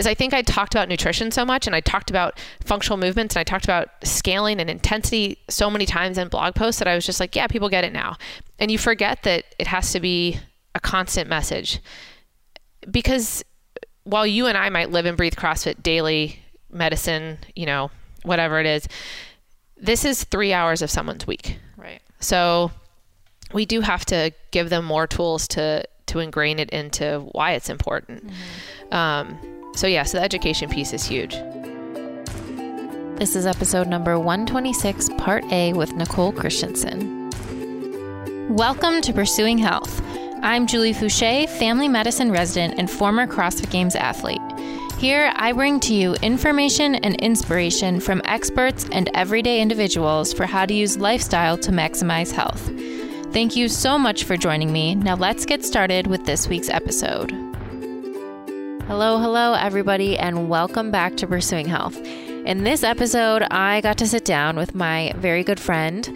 is I think I talked about nutrition so much and I talked about functional movements and I talked about scaling and intensity so many times in blog posts that I was just like, yeah, people get it now. And you forget that it has to be a constant message. Because while you and I might live and breathe CrossFit daily, medicine, you know, whatever it is, this is three hours of someone's week. Right. So we do have to give them more tools to to ingrain it into why it's important. Mm-hmm. Um, so yeah, so the education piece is huge. This is episode number 126, part A with Nicole Christensen. Welcome to Pursuing Health. I'm Julie Foucher, family medicine resident and former CrossFit Games athlete. Here, I bring to you information and inspiration from experts and everyday individuals for how to use lifestyle to maximize health. Thank you so much for joining me. Now let's get started with this week's episode. Hello, hello, everybody, and welcome back to Pursuing Health. In this episode, I got to sit down with my very good friend,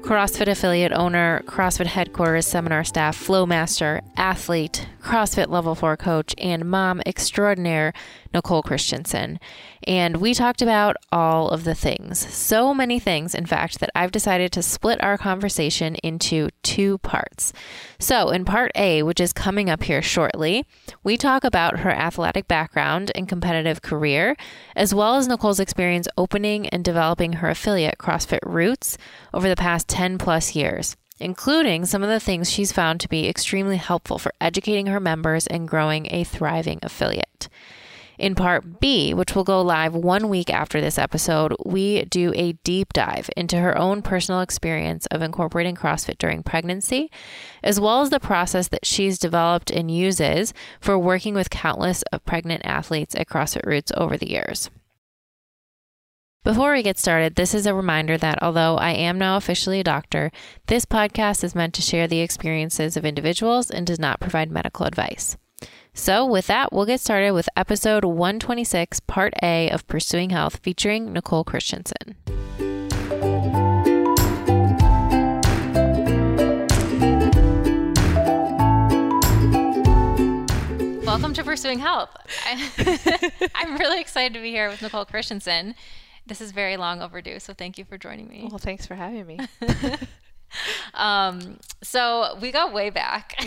CrossFit affiliate owner, CrossFit headquarters seminar staff, Flowmaster, athlete, CrossFit level four coach, and mom extraordinaire, Nicole Christensen. And we talked about all of the things. So many things, in fact, that I've decided to split our conversation into two parts. So, in part A, which is coming up here shortly, we talk about her athletic background and competitive career, as well as Nicole's experience opening and developing her affiliate, CrossFit Roots, over the past 10 plus years including some of the things she's found to be extremely helpful for educating her members and growing a thriving affiliate. In part B, which will go live one week after this episode, we do a deep dive into her own personal experience of incorporating CrossFit during pregnancy, as well as the process that she's developed and uses for working with countless of pregnant athletes at CrossFit Roots over the years. Before we get started, this is a reminder that although I am now officially a doctor, this podcast is meant to share the experiences of individuals and does not provide medical advice. So, with that, we'll get started with episode 126, part A of Pursuing Health, featuring Nicole Christensen. Welcome to Pursuing Health. I, am really excited to be here with Nicole Christensen. This is very long overdue, so thank you for joining me. Well, thanks for having me. Um, so we go way back.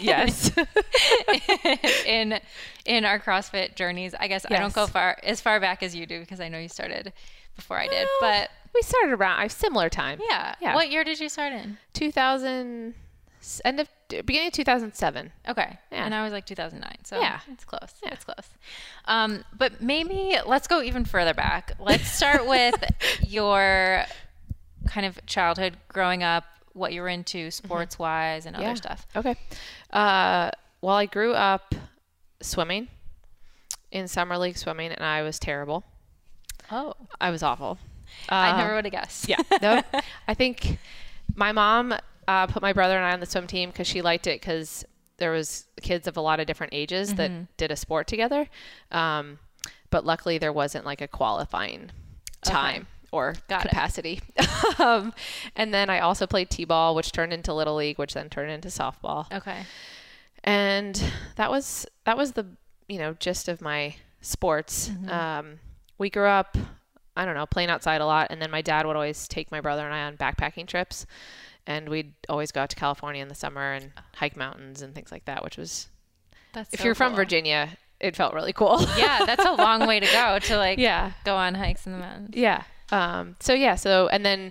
yes. in in our CrossFit journeys. I guess yes. I don't go far as far back as you do because I know you started before I did. But we started around a similar time. Yeah. Yeah. What year did you start in? 2000 end of beginning of 2007. Okay. Yeah. And I was like 2009. So yeah, it's close. Yeah. It's close. Um, but maybe let's go even further back. Let's start with your kind of childhood growing up, what you were into mm-hmm. sports wise and yeah. other stuff. Okay. Uh, well, I grew up swimming in summer league swimming, and I was terrible. Oh, I was awful. I never would have guessed. yeah. No, I think my mom uh, put my brother and I on the swim team because she liked it because there was kids of a lot of different ages mm-hmm. that did a sport together. Um, but luckily, there wasn't like a qualifying time. Okay or Got capacity. um, and then I also played t-ball, which turned into little league, which then turned into softball. Okay. And that was that was the you know gist of my sports. Mm-hmm. Um, we grew up, I don't know, playing outside a lot, and then my dad would always take my brother and I on backpacking trips, and we'd always go out to California in the summer and hike mountains and things like that, which was. That's if so you're cool. from Virginia, it felt really cool. yeah, that's a long way to go to like yeah. go on hikes in the mountains. Yeah. Um, so yeah, so and then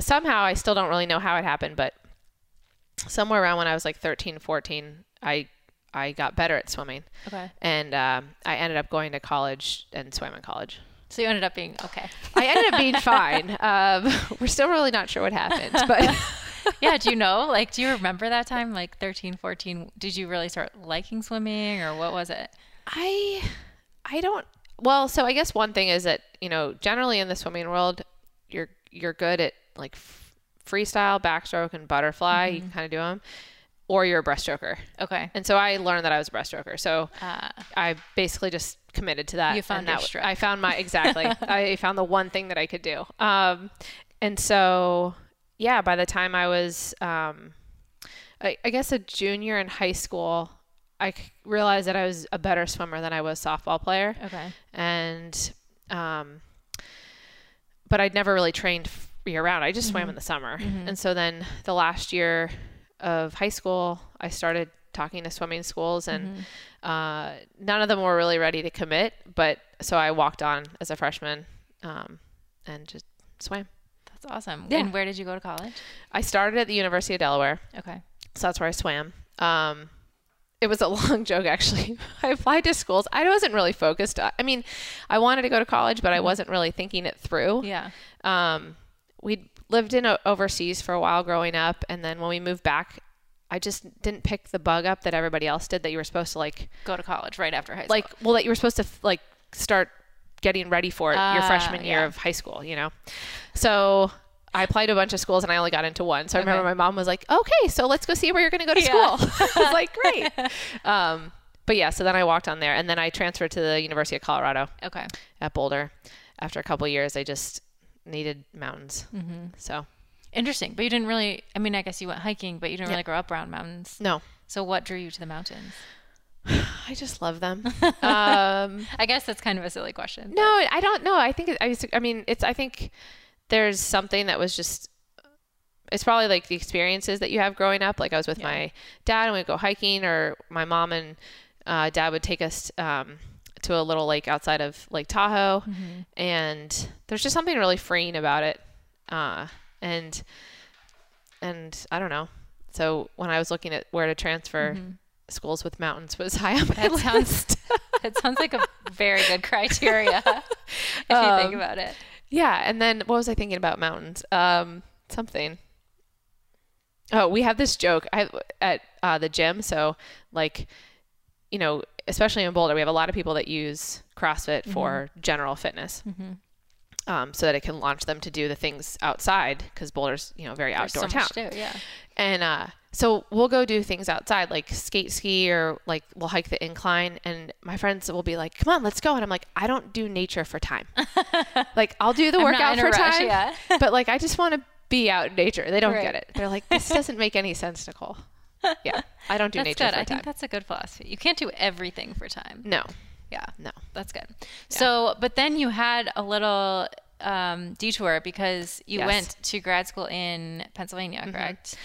somehow I still don't really know how it happened, but somewhere around when I was like 13, 14, I I got better at swimming. Okay. And um, I ended up going to college and swam in college. So you ended up being okay. I ended up being fine. Um, we're still really not sure what happened, but. yeah, do you know? Like, do you remember that time, like 13, 14? Did you really start liking swimming, or what was it? I, I don't well, so I guess one thing is that you know generally in the swimming world, you're you're good at like f- freestyle, backstroke, and butterfly. Mm-hmm. You can kind of do them, or you're a breaststroker. Okay. And so I learned that I was a breaststroker. So uh, I basically just committed to that. You found that. Stroke. I found my exactly. I found the one thing that I could do. Um, and so yeah, by the time I was, um, I, I guess a junior in high school, I realized that I was a better swimmer than I was softball player, Okay. and um, but I'd never really trained year round. I just Mm-hmm. swam in the summer, and so then the last year of high school, I started talking to swimming schools, and Mm-hmm. uh, none of them were really ready to commit. But so I walked on as a freshman, um, and just swam. That's awesome. Yeah. And where did you go to college? I started at the University of Delaware. Okay. So that's where I swam. Um, it was a long joke, actually. I applied to schools. I wasn't really focused. I mean, I wanted to go to college, but I wasn't really thinking it through. Yeah. Um, we lived in o overseas for a while growing up, and then when we moved back, I just didn't pick the bug up that everybody else did. That you were supposed to like, Go to college right after high school. like, well, that you were supposed to like start getting ready for it your Ah, freshman year yeah. of high school. You know, so. I applied to a bunch of schools and I only got into one. So I remember my mom was like, "Okay, so let's go see where you're going to go to Yeah. school." I was like, "Great." Um, but yeah, so then I walked on there, and then I transferred to the University of Colorado okay. at Boulder. After a couple years, I just needed mountains. Mm-hmm. So Interesting. But you didn't really, I mean, I guess you went hiking, but you didn't Yeah. really grow up around mountains. no, So what drew you to the mountains? I just love them. um, I guess that's kind of a silly question. no, I don't know. I think I, I mean, it's. I think there's something that was just. It's probably like the experiences that you have growing up. Like I was with my dad and we'd go hiking, or my mom and uh, dad would take us um, to a little lake outside of Lake Tahoe, and there's just something really freeing about it. Uh, and and I don't know. So when I was looking at where to transfer, schools with mountains was high on my That list. sounds that sounds like a very good criteria if you think Um, about it. Yeah, and then what was I thinking about mountains? Um, something. Oh, we have this joke I, at uh, the gym. So, like, you know, especially in Boulder, we have a lot of people that use CrossFit for general fitness, um, so that it can launch them to do the things outside because Boulder's you know very There's outdoor so town. much to, yeah. And uh, so we'll go do things outside, like skate ski or like we'll hike the incline. And my friends will be like, "Come on, let's go!" And I'm like, "I don't do nature for time. like I'll do the workout for rush, time, yeah. but like I just want to be out in nature." They don't Right. get it. They're like, "This doesn't make any sense, Nicole." Yeah, I don't do That's nature good. for I time. think that's a good philosophy. You can't do everything for time. no, Yeah. no. That's good. So, but then you had a little um, detour because you Yes. went to grad school in Pennsylvania, correct?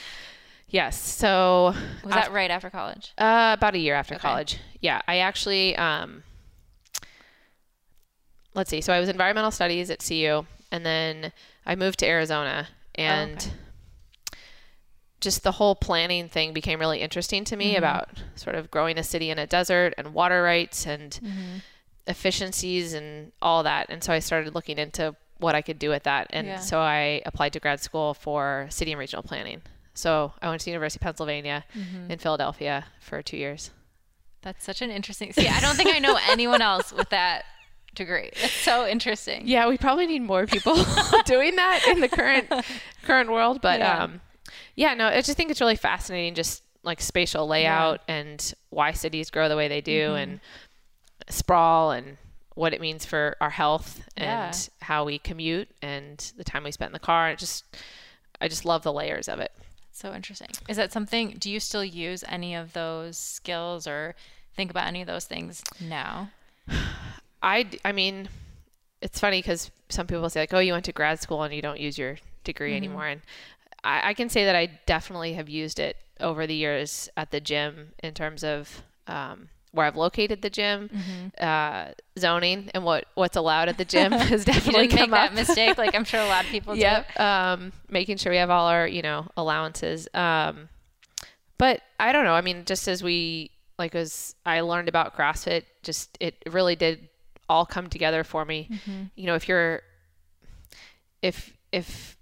Yes. So Was that right after college? Uh, about a year after Okay. college. Yeah, I actually um, let's see. So I was environmental studies at CU, and then I moved to Arizona, and okay. Just the whole planning thing became really interesting to me mm-hmm. about sort of growing a city in a desert and water rights and mm-hmm. efficiencies and all that. And so I started looking into what I could do with that, and Yeah. so I applied to grad school for city and regional planning. So I went to the University of Pennsylvania mm-hmm. in Philadelphia for two years. That's such an interesting. See, I don't think I know anyone else with that degree. It's so interesting. Yeah, we probably need more people doing that in the current current world. But Yeah. um, yeah, no, I just think it's really fascinating, just like spatial layout and why cities grow the way they do, Mm-hmm. and sprawl, and what it means for our health, and Yeah. how we commute, and the time we spend in the car. It just, I just love the layers of it. So interesting. Is that something? Do you still use any of those skills or think about any of those things now? I, I mean, it's funny because some people say like, oh, you went to grad school and you don't use your degree anymore. And I, I can say that I definitely have used it over the years at the gym in terms of um, where I've located the gym, uh, zoning, and what what's allowed at the gym has You definitely didn't make up. that mistake, like I'm sure a lot of people do. Yep. Um, making sure we have all our, you know, allowances. Um, but I don't know. I mean, just as we, like, as I learned about CrossFit, just it really did all come together for me. You know, if you're, if, if,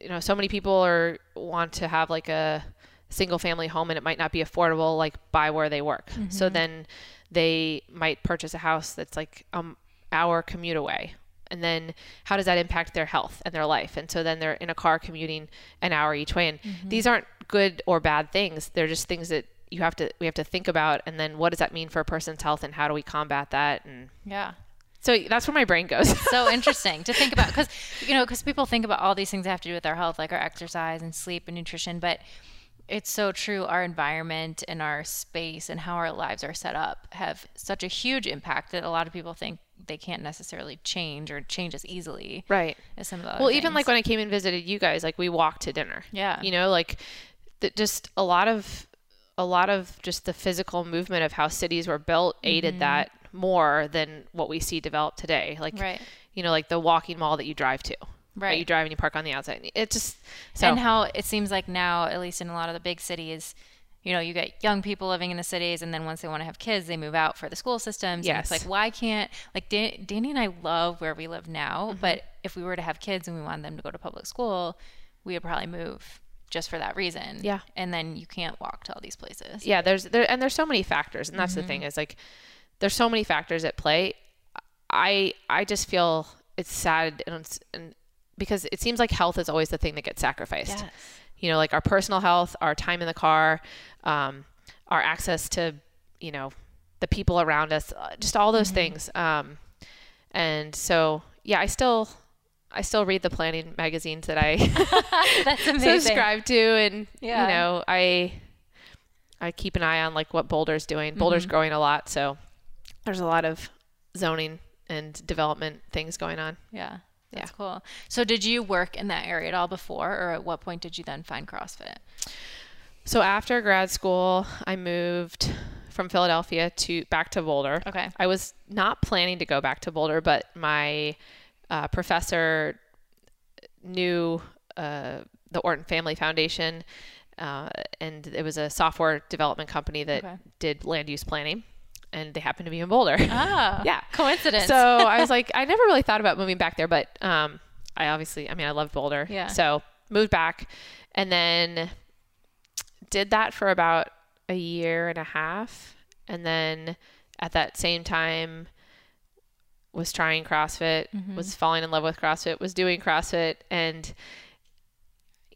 you know, so many people are, want to have like a single family home and it might not be affordable, like by where they work. So then they might purchase a house that's like, um, hour commute away. And then how does that impact their health and their life? And so then they're in a car commuting an hour each way. And these aren't good or bad things. They're just things that you have to we have to think about. And then what does that mean for a person's health and how do we combat that? And Yeah. So that's where my brain goes so interesting to think about because you know because people think about all these things that have to do with our health like our exercise and sleep and nutrition but It's so true. Our environment and our space and how our lives are set up have such a huge impact that a lot of people think they can't necessarily change or change as easily Right. as some of the Well, even like when I came and visited you guys, like we walked to dinner. Yeah. You know, like th- just a lot of a lot of just the physical movement of how cities were built aided mm-hmm. that more than what we see developed today. Like Right. you know, like the walking mall that you drive to. That Right. you drive and you park on the outside. It just so and how it seems like now, at least in a lot of the big cities, you know, you get young people living in the cities, and then once they want to have kids, they move out for the school systems. And Yes. it's like, why can't like Dan- Danny and I love where we live now, Mm-hmm. but if we were to have kids and we wanted them to go to public school, we would probably move just for that reason. Yeah. And then you can't walk to all these places. yeah there's there and there's so many factors and that's the thing is like there's so many factors at play i i just feel it's sad and, it's, and because it seems like health is always the thing that gets sacrificed Yes. you know like our personal health our time in the car um, our access to you know the people around us uh, just all those things um, and so yeah i still i still read the planning magazines that i subscribe to and Yeah. you know i i keep an eye on like what boulder's doing Mm-hmm. boulder's growing a lot so there's a lot of zoning and development things going on Yeah. That's cool. So did you work in that area at all before, or at what point did you then find CrossFit? so after grad school i moved from philadelphia to back to boulder Okay. i was not planning to go back to boulder but my uh, professor knew uh, the orton family foundation uh, and it was a software development company that Okay. did land use planning and they happened to be in boulder Ah, yeah coincidence. so I was like, I never really thought about moving back there, but um, I obviously, I mean, I loved Boulder. Yeah. So moved back and then did that for about a year and a half. And then at that same time, was trying CrossFit, Mm-hmm. was falling in love with CrossFit, was doing CrossFit. And,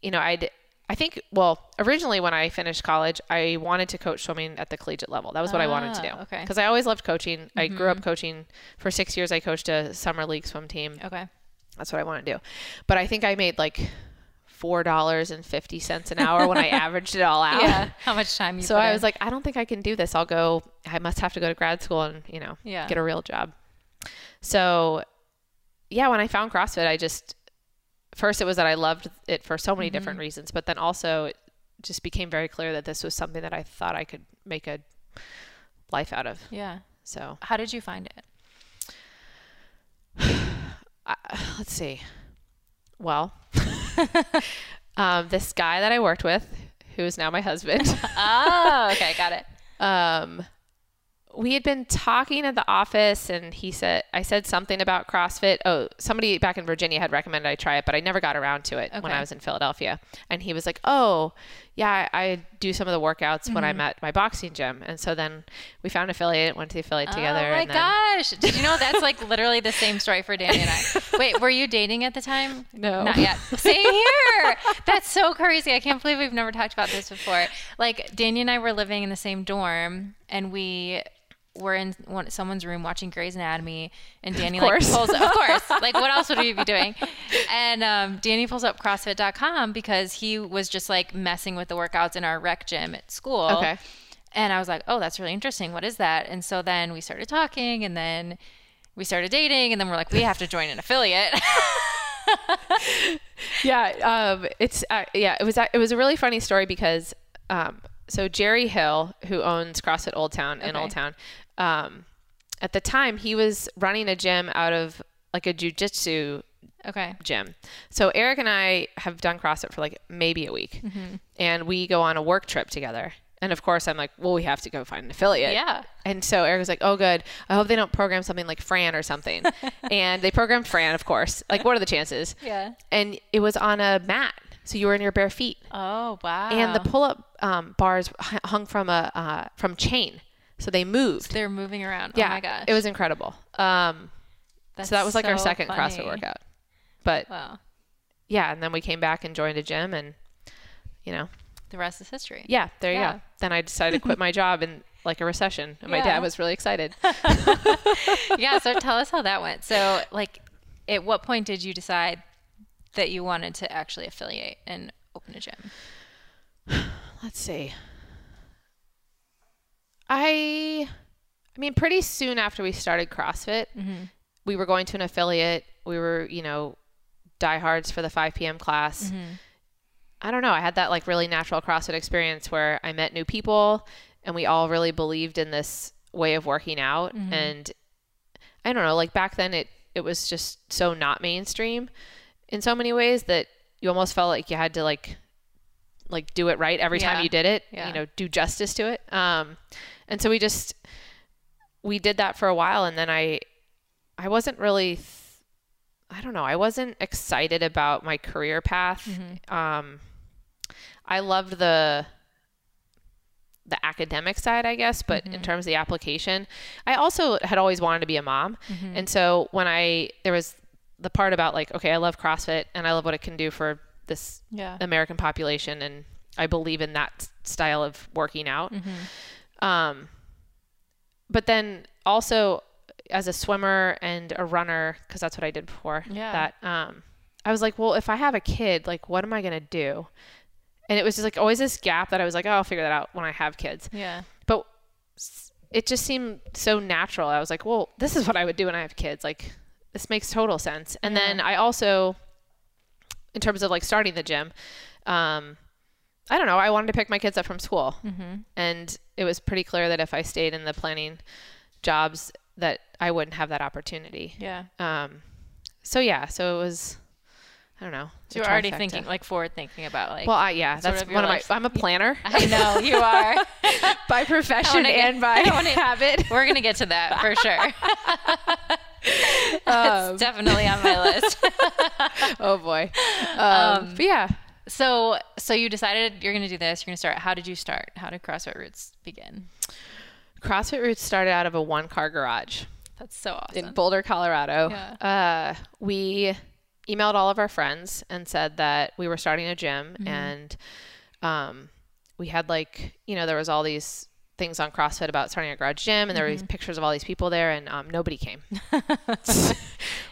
you know, I'd, I think, well, originally when I finished college, I wanted to coach swimming at the collegiate level. That was what I wanted to do. Ah, okay. Because I always loved coaching. I grew up coaching for six years. I coached a summer league swim team. okay. That's what I want to do. But I think I made like four dollars and fifty cents an hour when I averaged it all out. Yeah. How much time you So I in. was like, I don't think I can do this. I'll go. I must have to go to grad school and you know Yeah. get a real job. So yeah, when I found CrossFit, I just first it was that I loved it for so many Mm-hmm. different reasons, but then also it just became very clear that this was something that I thought I could make a life out of. yeah. So How did you find it? let's see. Well, um, this guy that I worked with, who is now my husband, Oh, okay, got it. um, we had been talking at the office, and he said, I said something about CrossFit. Oh, somebody back in Virginia had recommended I try it, but I never got around to it when I was in Philadelphia. And he was like, Oh, yeah, I, I do some of the workouts when I'm mm-hmm. at my boxing gym. And so then we found an affiliate, went to the affiliate together. Oh my then, gosh! Did you know that's like literally the same story for Danny and I? Wait, were you dating at the time? No. not yet. Same here. That's so crazy. I can't believe we've never talked about this before. Like Danny and I were living in the same dorm, and we were in one, someone's room watching Grey's Anatomy, and Danny like pulls, of course, like what else would we be doing? And um, Danny pulls up CrossFit.com because he was just like messing with the workouts in our rec gym at school. Okay. And I was like, oh, that's really interesting. What is that? And so then we started talking and then we started dating and then we're like, we have to join an affiliate. yeah um it's uh, yeah it was it was a really funny story because um so jerry hill who owns crossfit old town in Okay. old town um at the time he was running a gym out of like a jujitsu okay. gym so eric and i have done crossfit for like maybe a week Mm-hmm. and we go on a work trip together and of course i'm like well we have to go find an affiliate Yeah. and so Eric was like, "Oh, good. I hope they don't program something like Fran or something." and they programmed Fran, of course. Like, what are the chances? Yeah. And it was on a mat, so you were in your bare feet, Oh, wow. and the pull-up um, bars hung from a uh, from chain, so they moved. they're moving around. yeah, Oh my gosh. it was incredible. Um, That's so that was like our second funny. CrossFit workout. But Wow. yeah, and then we came back and joined a gym, and you know, The rest is history. yeah, there you Yeah. go. Then I decided to quit my job in like a recession, and my dad was really excited. yeah. So tell us how that went. So, like, at what point did you decide that you wanted to actually affiliate and open a gym? let's see. I I mean pretty soon after we started CrossFit, mm-hmm. we were going to an affiliate. We were, you know, diehards for the 5 p.m. class. Mm-hmm. I don't know. I had that like really natural CrossFit experience where I met new people and we all really believed in this way of working out. Mm-hmm. And I don't know, like back then it, it was just so not mainstream in so many ways that you almost felt like you had to like, like do it right every Yeah. time you did it, Yeah. you know, do justice to it. Um, and so we just, we did that for a while and then I, I wasn't really, th- I don't know, I wasn't excited about my career path. Um, I loved the the academic side, I guess, but in terms of the application, I also had always wanted to be a mom. And so when I there was the part about like, okay, I love CrossFit and I love what it can do for this Yeah. American population and I believe in that style of working out. Um, but then also as a swimmer and a runner, because that's what I did before Yeah. that, um, I was like, well, if I have a kid, like, what am I going to do? And it was just like always this gap that I was like, oh, I'll figure that out when I have kids. Yeah. But it just seemed so natural. I was like, well, this is what I would do when I have kids. Like, this makes total sense. And then I also, in terms of like starting the gym, um, I don't know. I wanted to pick my kids up from school, and it was pretty clear that if I stayed in the planning jobs, that I wouldn't have that opportunity. Yeah. Um, so yeah, so it was. I don't know. So you're already thinking like forward thinking about like Well, I, yeah, that's of one of my. I'm a planner I know you are. by profession wanna get- and by habit. We're gonna get to that for sure. Um, it's definitely on my list. oh boy. Um, but yeah, So, so you decided you're gonna do this. You're gonna start. How did you start? How did CrossFit Roots begin? CrossFit Roots started out of a one car garage That's so awesome. in Boulder, Colorado. Yeah. Uh, we emailed all of our friends and said that we were starting a gym Mm-hmm. and um, we had like, you know, there was all these things on CrossFit about starting a garage gym and there were Mm-hmm. pictures of all these people there and um, nobody came.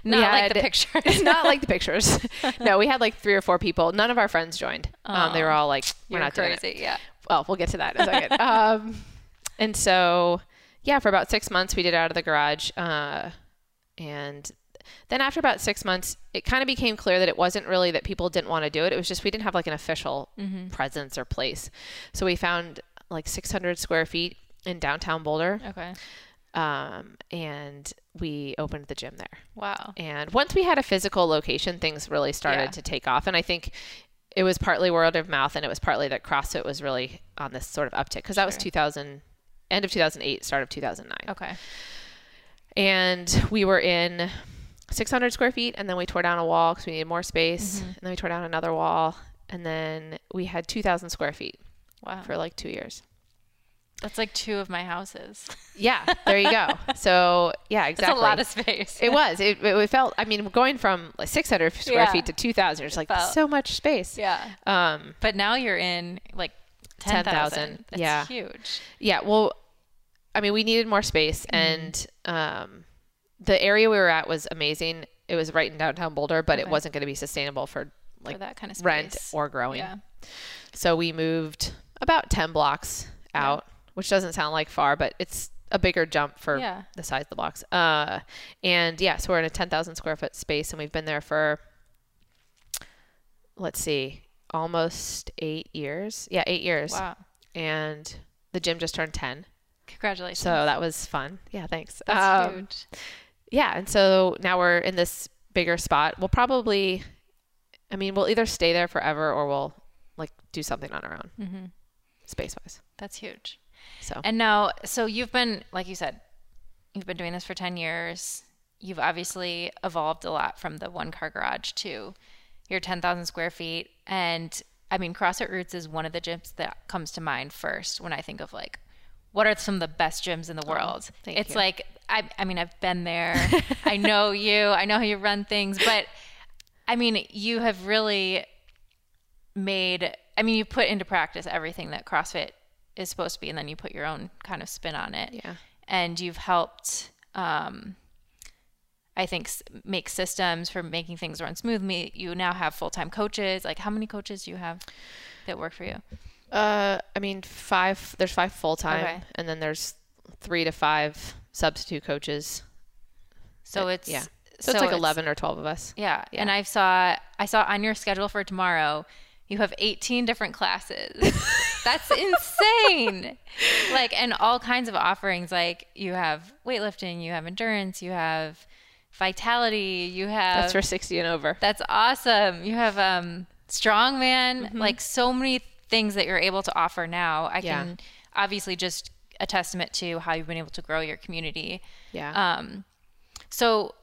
Not like the pictures. not like the pictures. no, we had like three or four people. None of our friends joined. Um, they were all like, we're not doing it crazy. Yeah. well, we'll get to that in a second. um, and so, yeah, for about six months, we did out of the garage. Uh, and then after about six months, it kind of became clear that it wasn't really that people didn't want to do it. It was just we didn't have like an official presence or place. So we found like 600 square feet in downtown Boulder. Okay. Um, and we opened the gym there. Wow. And once we had a physical location, things really started Yeah. to take off. And I think it was partly word of mouth, and it was partly that CrossFit was really on this sort of uptick because that was 2000, end of 2008, start of 2009. Okay. And we were in 600 square feet, and then we tore down a wall because we needed more space, and then we tore down another wall, and then we had 2,000 square feet Wow. for like two years. That's like two of my houses. Yeah, there you go. so yeah, exactly. That's a lot of space. It was. It, it felt. I mean, going from like 600 square Yeah. feet to 2,000, it's like Felt- so much space. yeah. Um. But now you're in like 10,000. 10,000. That's Yeah. huge. Yeah. Well, I mean, we needed more space, Mm-hmm. and um, the area we were at was amazing. It was right in downtown Boulder, but it wasn't going to be sustainable for like for that kind of space. rent or growing. Yeah. So we moved about 10 blocks out, which doesn't sound like far, but it's a bigger jump for Yeah. the size of the blocks. Uh, and yeah, so we're in a 10,000 square foot space and we've been there for, let's see, almost eight years. Yeah, eight years. Wow. And the gym just turned 10. Congratulations. So that was fun. Yeah, thanks. That's Um, huge. yeah, and so now we're in this bigger spot. We'll probably, I mean, we'll either stay there forever or we'll like do something on our own, Mm-hmm. Space wise. That's huge. So And now, so you've been, like you said, you've been doing this for 10 years. You've obviously evolved a lot from the one car garage to your 10,000 square feet. And I mean, CrossFit Roots is one of the gyms that comes to mind first when I think of like, what are some of the best gyms in the oh, world? thank it's you. like, I, I mean, I've been there. I know you. I know how you run things. But I mean, you have really made I mean you put into practice everything that CrossFit is supposed to be and then you put your own kind of spin on it. Yeah. And you've helped um I think make systems for making things run smoothly. You now have full-time coaches. Like how many coaches do you have that work for you? Uh, I mean, five. There's five full time, Okay. and then there's three to five substitute coaches. So Uh, it's yeah. So, it's like eleven or twelve of us. Yeah. Yeah. And I saw I saw on your schedule for tomorrow you have 18 different classes. That's insane. Like and all kinds of offerings like you have weightlifting, you have endurance, you have vitality, you have That's for sixty and over. That's awesome. You have um strongman, Mm-hmm. like so many things that you're able to offer now. I Yeah. can obviously just a testament to how you've been able to grow your community. Yeah. Um, so,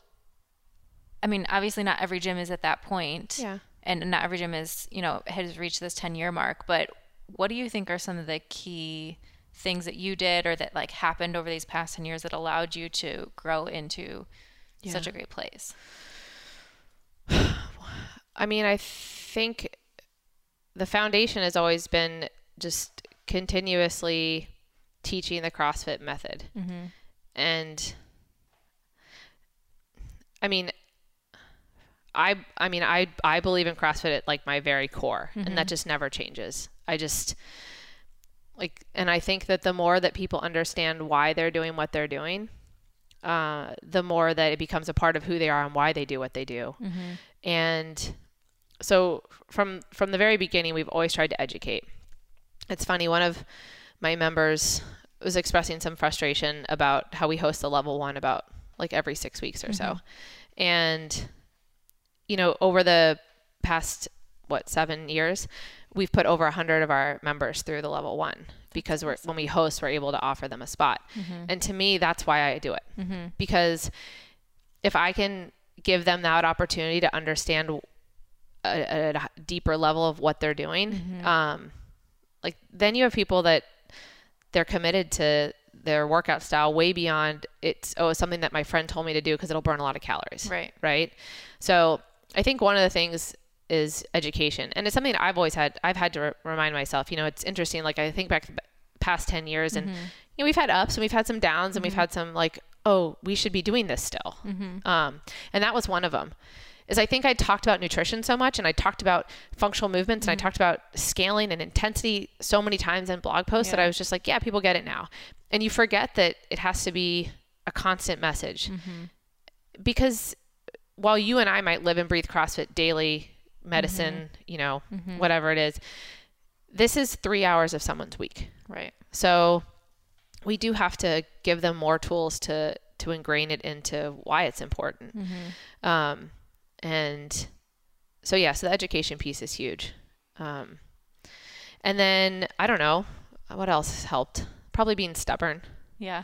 I mean, obviously, not every gym is at that point. Yeah. And not every gym is, you know, has reached this 10 year mark. But what do you think are some of the key things that you did or that like happened over these past 10 years that allowed you to grow into such a great place? I mean, I think the foundation has always been just continuously teaching the CrossFit method. Mm-hmm. And I mean, I I mean I I believe in CrossFit at like my very core, and that mm-hmm. just never changes. I just like, and I think that the more that people understand why they're doing what they're doing, uh, the more that it becomes a part of who they are and why they do what they do. Mm-hmm. And so from from the very beginning, we've always tried to educate. It's funny. One of my members was expressing some frustration about how we host a level one about like every six weeks or so, mm-hmm. and you know over the past what seven years we've put over a hundred of our members through the level one because we're when we host we're able to offer them a spot. Mm-hmm. And to me that's why i do it. Mm-hmm. Because if i can give them that opportunity to understand a, a deeper level of what they're doing mm-hmm. um, like then you have people that they're committed to their workout style way beyond it's oh it's something that my friend told me to do because it'll burn a lot of calories. Right. right? So i think one of the things is education and it's something i've always had i've had to re- remind myself you know it's interesting like i think back the past 10 years and mm-hmm. you know we've had ups and we've had some downs and we've mm-hmm. had some like oh we should be doing this still. Mm-hmm. Um, and that was one of them is i think i talked about nutrition so much and i talked about functional movements and i talked about scaling and intensity so many times in blog posts that i was just like yeah people get it now. And you forget that it has to be a constant message. Because while you and I might live and breathe CrossFit daily, medicine, you know, whatever it is, this is three hours of someone's week. Right. So we do have to give them more tools to to ingrain it into why it's important. Um, and so yeah, so the education piece is huge. Um, and then I don't know what else has helped. Probably being stubborn. Yeah.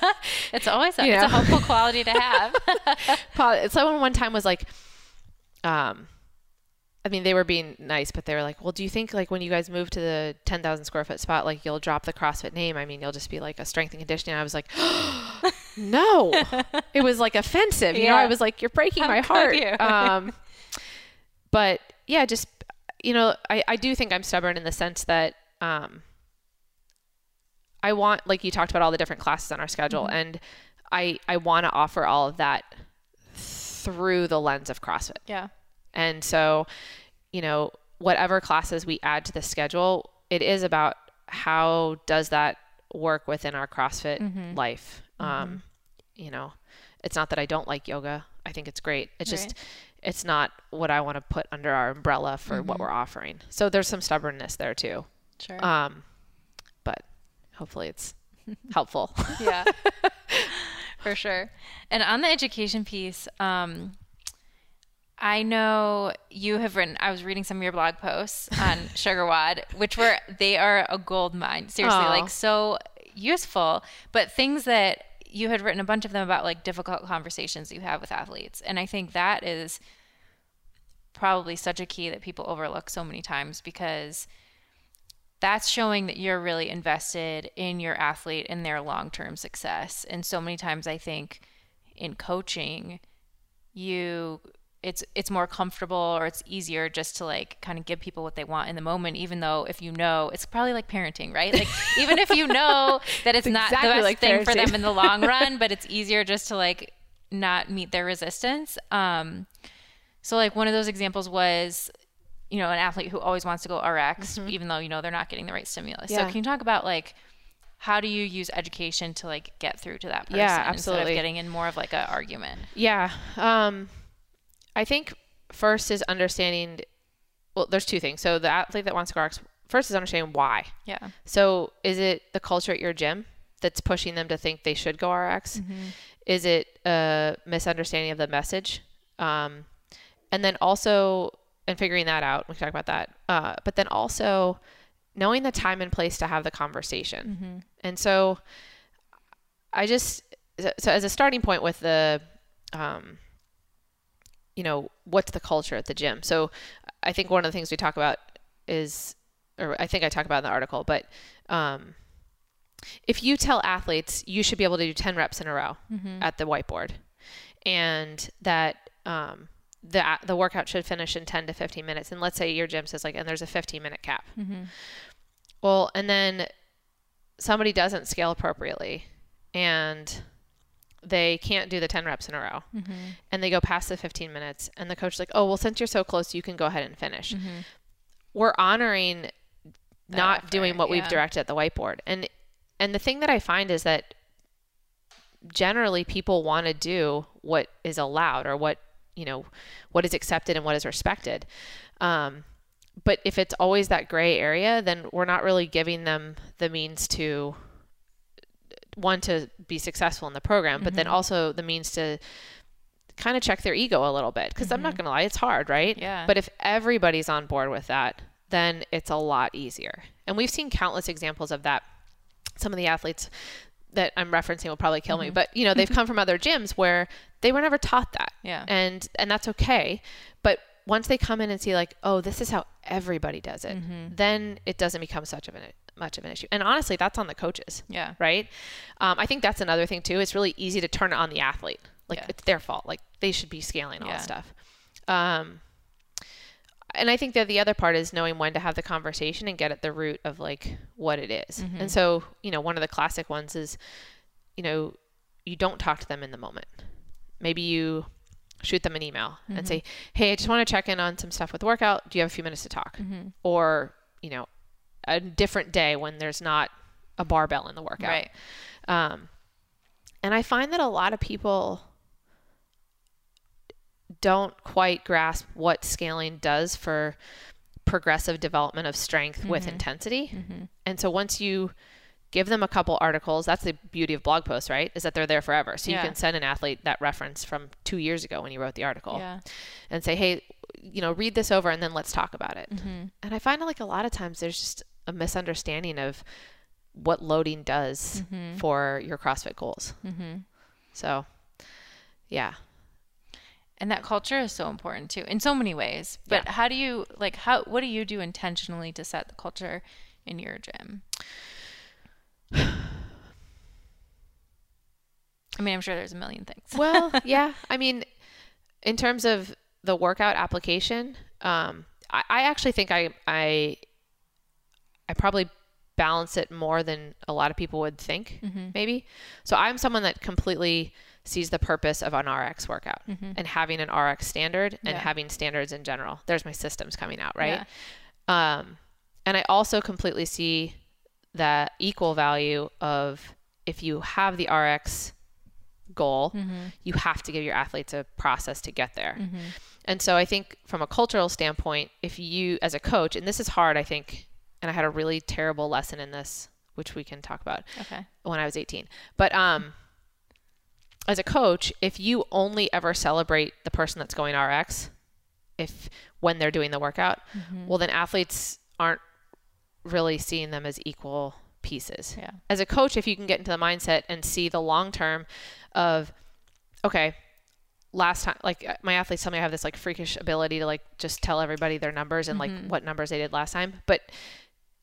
it's always a, You it's a helpful quality to have. Someone one time was like, um, I mean, they were being nice, but they were like, well, do you think like when you guys move to the 10,000 square foot spot, like you'll drop the CrossFit name? I mean, you'll just be like a strength and conditioning. I was like, no, it was like offensive. You know, I was like, you're breaking How my heart. um, but yeah, just, you know, I, I do think I'm stubborn in the sense that, um, I want, like you talked about all the different classes on our schedule Mm-hmm. and I, I want to offer all of that through the lens of CrossFit. yeah. And so, you know, whatever classes we add to the schedule, it is about how does that work within our CrossFit life. Um, you know, it's not that I don't like yoga. I think it's great. It's just Right. it's not what I want to put under our umbrella for what we're offering. So there's some stubbornness there too. Sure. Um, hopefully it's helpful. yeah for sure and on the education piece um I know you have written. I was reading some of your blog posts on SugarWOD, which were they are a gold mine. Seriously, Aw. like so useful. But things that you had written a bunch of them about, like difficult conversations you have with athletes, and I think that is probably such a key that people overlook so many times because that's showing that you're really invested in your athlete and their long-term success. And so many times I think in coaching you it's it's more comfortable or it's easier just to like kind of give people what they want in the moment even though if you know it's probably like parenting right? Like even if you know that it's not exactly the best like thing for them in the long run but it's easier just to like not meet their resistance. Um so like one of those examples was you know, an athlete who always wants to go RX, even though, you know, they're not getting the right stimulus. So can you talk about like, how do you use education to like get through to that person Yeah, absolutely. instead of getting in more of like an argument? Yeah. Um, I think first is understanding. Well, there's two things. So the athlete that wants to go RX, first is understanding why. Yeah. So is it the culture at your gym that's pushing them to think they should go RX? Is it a misunderstanding of the message? Um, and then also, and figuring that out, we can talk about that. Uh, but then also knowing the time and place to have the conversation. And so I just, so as a starting point with the, um, you know, what's the culture at the gym? So I think one of the things we talk about is, or I think I talk about in the article, but um, if you tell athletes you should be able to do 10 reps in a row at the whiteboard and that um, the, the workout should finish in 10 to 15 minutes, and let's say your gym says like, and there's a 15 minute cap. Mm-hmm. Well, and then somebody doesn't scale appropriately and they can't do the 10 reps in a row. Mm-hmm. And they go past the 15 minutes and the coach is like oh well since you're so close you can go ahead and finish. Mm-hmm. We're honoring not effort, doing what we've directed at the whiteboard. And and the thing that i find is that generally people want to do what is allowed or what you know what is accepted and what is respected um, but if it's always that gray area then we're not really giving them the means to one to be successful in the program but then Mm-hmm. also the means to kind of check their ego a little bit because i'm not gonna lie it's hard right Mm-hmm. Yeah. but if everybody's on board with that then it's a lot easier and we've seen countless examples of that some of the athletes that I'm referencing will probably kill Mm-hmm. me, but you know, they've come from other gyms where they were never taught that. Yeah. And and that's okay. But once they come in and see like, oh, this is how everybody does it, Mm-hmm. then it doesn't become such of an much of an issue. And honestly, that's on the coaches. Yeah. Right. Um, I think that's another thing too. It's really easy to turn it on the athlete. Like Yeah. it's their fault. Like they should be scaling all Yeah. that stuff. Um, and I think that the other part is knowing when to have the conversation and get at the root of like what it is. Mm-hmm. And so, you know, one of the classic ones is, you know, you don't talk to them in the moment. Maybe you shoot them an email Mm-hmm. and say, "Hey, I just want to check in on some stuff with the workout. Do you have a few minutes to talk?" Mm-hmm. Or, you know, a different day when there's not a barbell in the workout. Right. Um, and I find that a lot of people don't quite grasp what scaling does for progressive development of strength with mm-hmm. intensity. Mm-hmm. And so once you give them a couple articles, that's the beauty of blog posts, right? Is that they're there forever. So Yeah. you can send an athlete that reference from two years ago when you wrote the article Yeah. and say, hey, you know, read this over and then let's talk about it. Mm-hmm. And I find like a lot of times there's just a misunderstanding of what loading does for your CrossFit goals. So, yeah. And that culture is so important too, in so many ways. But Yeah. how do you like how what do you do intentionally to set the culture in your gym? I mean, I'm sure there's a million things. Well, yeah. I mean, in terms of the workout application, um, I, I actually think I, I, I probably balance it more than a lot of people would think, maybe. So I'm someone that completely sees the purpose of an RX workout and having an RX standard and Yeah. having standards in general. There's my systems coming out, right? Um, and I also completely see the equal value of if you have the RX goal, you have to give your athletes a process to get there. And so I think from a cultural standpoint, if you, as a coach, and this is hard, I think, and I had a really terrible lesson in this, which we can talk about Okay. when I was 18. But um, as a coach, if you only ever celebrate the person that's going RX, if when they're doing the workout, mm-hmm. well, then athletes aren't really seeing them as equal pieces. Yeah. As a coach, if you can get into the mindset and see the long term of, okay, last time, like uh, my athletes tell me I have this like freakish ability to like just tell everybody their numbers and like mm-hmm. what numbers they did last time, but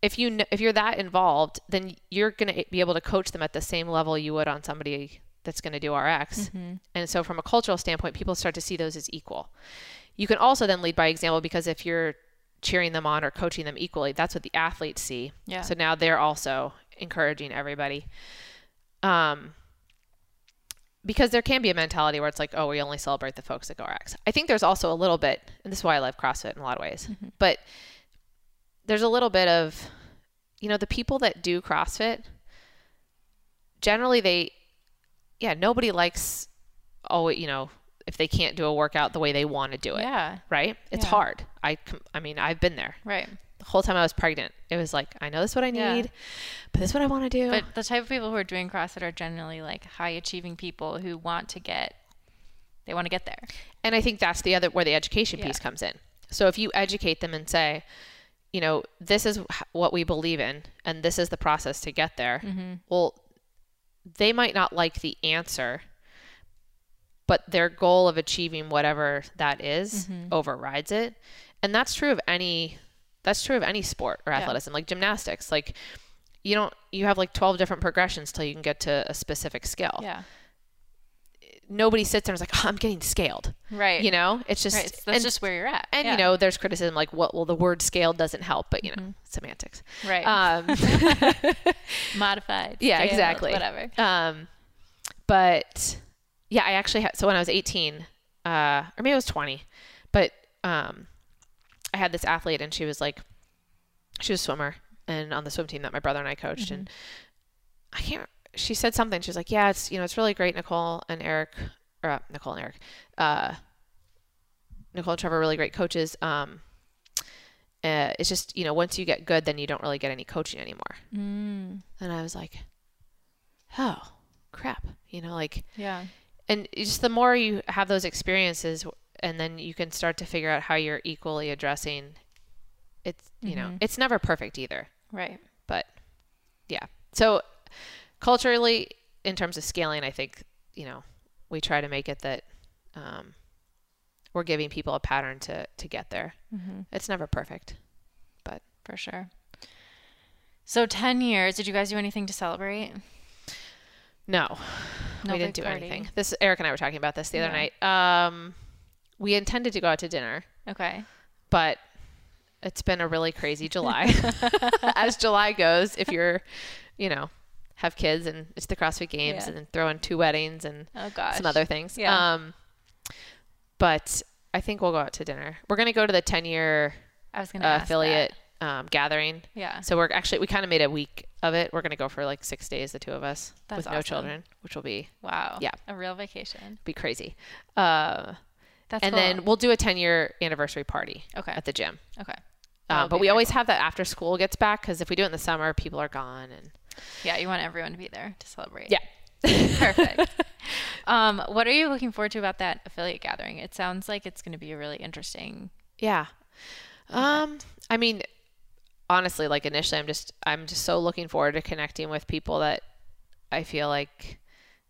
if you if you're that involved, then you're going to eh, be able to coach them at the same level you would on somebody that's going to do RX. And so from a cultural standpoint, people start to see those as equal. You can also then lead by example because if you're cheering them on or coaching them equally, that's what the athletes see. Yeah. So now they're also encouraging everybody. Um because there can be a mentality where it's like, oh, we only celebrate the folks that go RX. I think there's also a little bit, and this is why I love CrossFit in a lot of ways, but there's a little bit of, you know, the people that do CrossFit, generally they, yeah, nobody likes, oh, you know, if they can't do a workout the way they want to do it, Yeah. right? It's Yeah. hard. I, I mean, I've been there. Right. The whole time I was pregnant, it was like, I know this is what I need, Yeah. but this is what I want to do. But the type of people who are doing CrossFit are generally like high achieving people who want to get, they want to get there. And I think that's the other where the education Yeah. piece comes in. So if you educate them and say, you know, this is what we believe in and this is the process to get there. Mm-hmm. Well, they might not like the answer, but their goal of achieving whatever that is Mm-hmm. overrides it. And that's true of any that's true of any sport or Yeah. athleticism, like gymnastics. Like you don't you have like 12 different progressions till you can get to a specific skill. Yeah. Nobody sits there and is like, oh, I'm getting scaled. Right. You know, it's just Right. So that's and- just where you're at. and Yeah. you know, there's criticism like, what? Well, the word scaled doesn't help, but you know, semantics. right. Um, Modified. yeah, scaled, exactly. Whatever. Um, but yeah, I actually had. So when I was 18, uh, or maybe I was 20, but um, I had this athlete, and she was like, she was a swimmer, and on the swim team that my brother and I coached, and I can't. She said something. She was like, "Yeah, it's you know, it's really great, Nicole and Eric, or uh, Nicole and Eric, uh, Nicole and Trevor, really great coaches. Um, uh, it's just you know, once you get good, then you don't really get any coaching anymore." Mm, And I was like, "Oh, crap!" You know, like yeah. and just the more you have those experiences and then you can start to figure out how you're equally addressing it's you know it's never perfect either Right. but yeah so culturally in terms of scaling i think you know we try to make it that um, we're giving people a pattern to to get there it's never perfect but For sure. So 10 years. Did you guys do anything to celebrate? no, No we didn't do party. anything this eric and i were talking about this the other Yeah. night um, we intended to go out to dinner Okay. but it's been a really crazy July. As July goes, if you're, you know, have kids and it's the CrossFit Games Yeah. and then throw in two weddings and Oh some other things. Yeah. Um, but I think we'll go out to dinner. We're going to go to the 10 year gonna uh, affiliate um, gathering. Yeah. So we're actually, we kind of made a week of it. We're going to go for like six days, the two of us That's with no children, which will be, Wow. Yeah. A real vacation. be crazy. Uh, That's and cool. then we'll do a 10 year anniversary party Okay. at the gym. Okay. Um, but we always cool. have that after school gets back because if we do it in the summer, people are gone and Yeah, you want everyone to be there to celebrate. yeah. Perfect. um, what are you looking forward to about that affiliate gathering? It sounds like it's going to be a really interesting. Yeah. Um, I mean, honestly, like initially, I'm just I'm just so looking forward to connecting with people that I feel like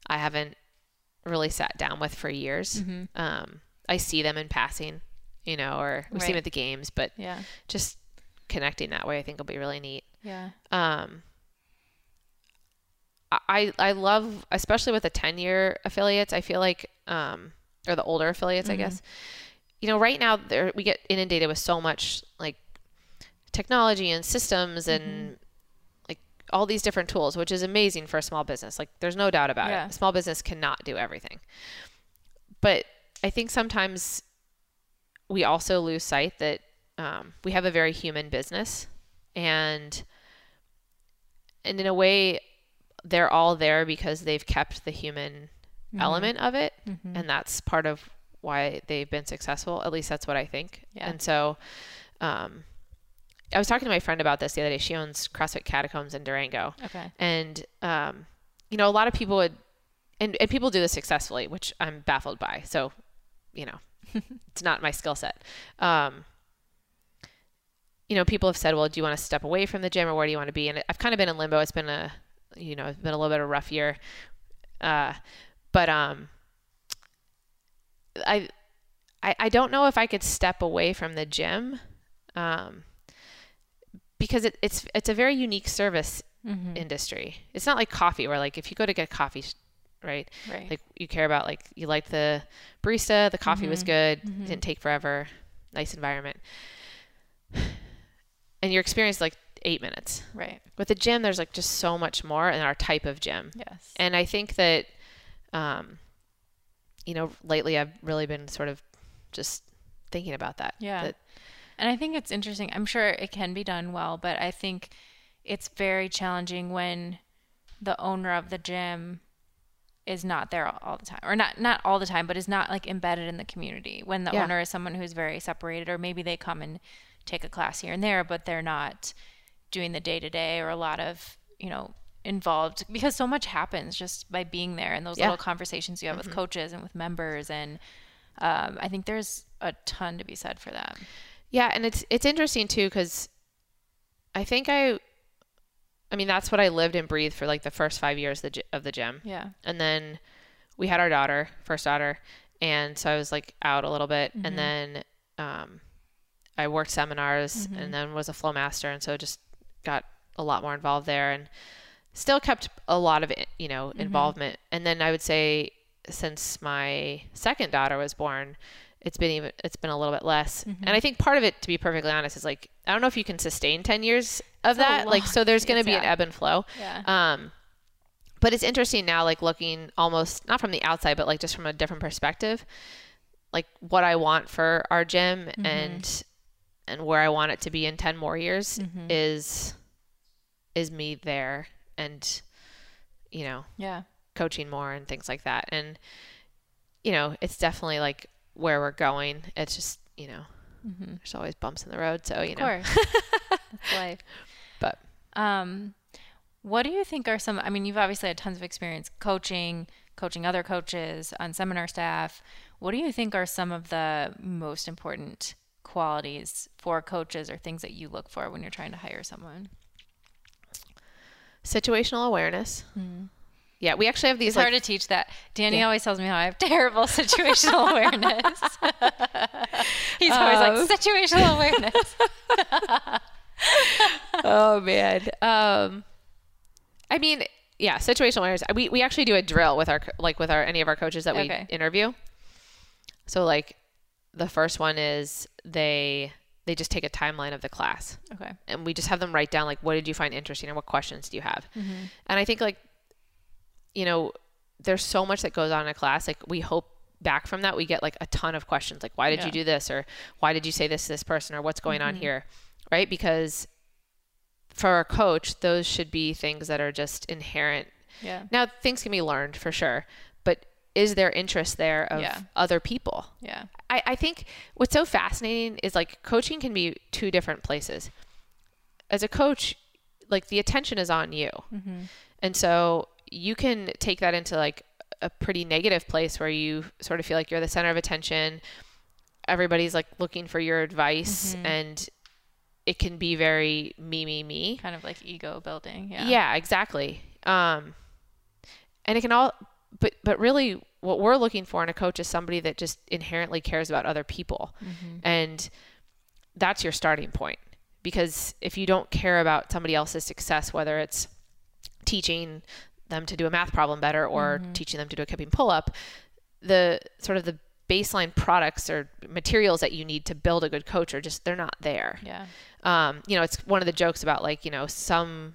I haven't really sat down with for years. Um, I see them in passing, you know, or we see them at the games, but Yeah. just connecting that way, I think will be really neat. Yeah. Um, I I love, especially with the ten year affiliates. I feel like, um, or the older affiliates, I guess. You know, right now there we get inundated with so much like technology and systems and like all these different tools, which is amazing for a small business. Like, there's no doubt about Yeah. it. A small business cannot do everything, but I think sometimes we also lose sight that um, we have a very human business and and in a way they're all there because they've kept the human element of it and that's part of why they've been successful. At least that's what i think. Yeah. and so um, i was talking to my friend about this the other day. She owns crossfit catacombs in durango. Okay. and um, you know a lot of people would and, and people do this successfully which i'm baffled by. So you know it's not my skill set. Um, you know people have said well do you want to step away from the gym or where do you want to be? And i've kind of been in limbo. It's been a you know it's been a little bit of a rough year uh, but um, I, I i don't know if i could step away from the gym um, because it, it's it's a very unique service Mm-hmm. industry. It's not like coffee where like if you go to get coffee, right? Right. Like you care about like you liked the barista, the coffee was good, Mm-hmm. didn't take forever, nice environment. And your experience like 8 minutes. right. With the gym there's like just so much more in our type of gym. Yes. And I think that um you know, lately I've really been sort of just thinking about that. Yeah. that- And I think it's interesting. I'm sure it can be done well, but I think it's very challenging when the owner of the gym is not there all- all the time or not not all the time but is not like embedded in the community when the Yeah. owner is someone who's very separated or maybe they come and take a class here and there but they're not doing the day to day or a lot of you know involved because so much happens just by being there and those Yeah. Mm-hmm. little conversations you have with coaches and with members and um, I think there's a ton to be said for that. Yeah, and it's it's interesting too because I think I, I mean that's what I lived and breathed for like the first five years of the, of the gym, Yeah. and then we had our daughter, first daughter, and so I was like out a little bit, and then um, I worked seminars, and then was a flow master, and so just got a lot more involved there, and still kept a lot of you know involvement, and then I would say since my second daughter was born it's been even it's been a little bit less. And i think part of it to be perfectly honest is like i don't know if you can sustain 10 years of It's that like so there's going to be an ebb and flow. Yeah. um but it's interesting now like looking almost not from the outside but like just from a different perspective like what i want for our gym Mm-hmm. and and where i want it to be in 10 more years Mm-hmm. is is me there and you know Yeah. coaching more and things like that. And you know, it's definitely like where we're going. It's just you know, there's always bumps in the road. So you Of know, course. That's life. but Um, what do you think are some? I mean, you've obviously had tons of experience coaching, coaching other coaches on seminar staff. What do you think are some of the most important qualities for coaches or things that you look for when you're trying to hire someone? situational awareness. Yeah, we actually have these It's like hard to teach that. Danny Yeah. always tells me how I have terrible situational awareness. He's always Um, like situational awareness. oh man. Um, I mean, yeah, situational awareness. We we actually do a drill with our like with our any of our coaches that we Okay. interview. So like, the first one is they they just take a timeline of the class. Okay. and we just have them write down like what did you find interesting or what questions do you have? Mm-hmm. And i think like you know there's so much that goes on in a class. Like we hope back from that we get like a ton of questions like why did Yeah. you do this? Or why did you say this to this person? Or what's going on mm-hmm. here? Right? Because for a coach those should be things that are just inherent. Yeah. now things can be learned for sure. But is there interest there of Yeah. other people Yeah. I, I think what's so fascinating is like coaching can be two different places. As a coach, like the attention is on you. And so you can take that into like a pretty negative place where you sort of feel like you're the center of attention. Everybody's like looking for your advice and it can be very me, me, me. Kind of like ego building. Yeah. Yeah, exactly. Um, and it can all, but but really, what we're looking for in a coach is somebody that just inherently cares about other people, and that's your starting point. Because if you don't care about somebody else's success, whether it's teaching them to do a math problem better or teaching them to do a kipping pull up, the sort of the baseline products or materials that you need to build a good coach are just they're not there Yeah. um, you know, it's one of the jokes about like, you know, some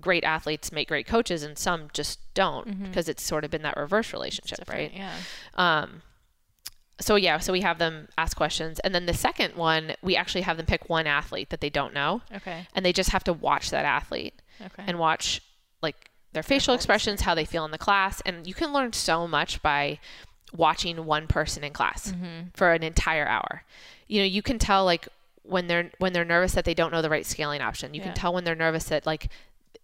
great athletes make great coaches and some just don't because it's sort of been that reverse relationship, right? Yeah. Um, so yeah, so we have them ask questions, and then the second one, we actually have them pick one athlete that they don't know, Okay. and they just have to watch that athlete Okay. and watch like their facial expressions, how they feel in the class, and you can learn so much by watching one person in class for an entire hour. You know, you can tell like when they're when they're nervous that they don't know the right scaling option. You Yeah. can tell when they're nervous that like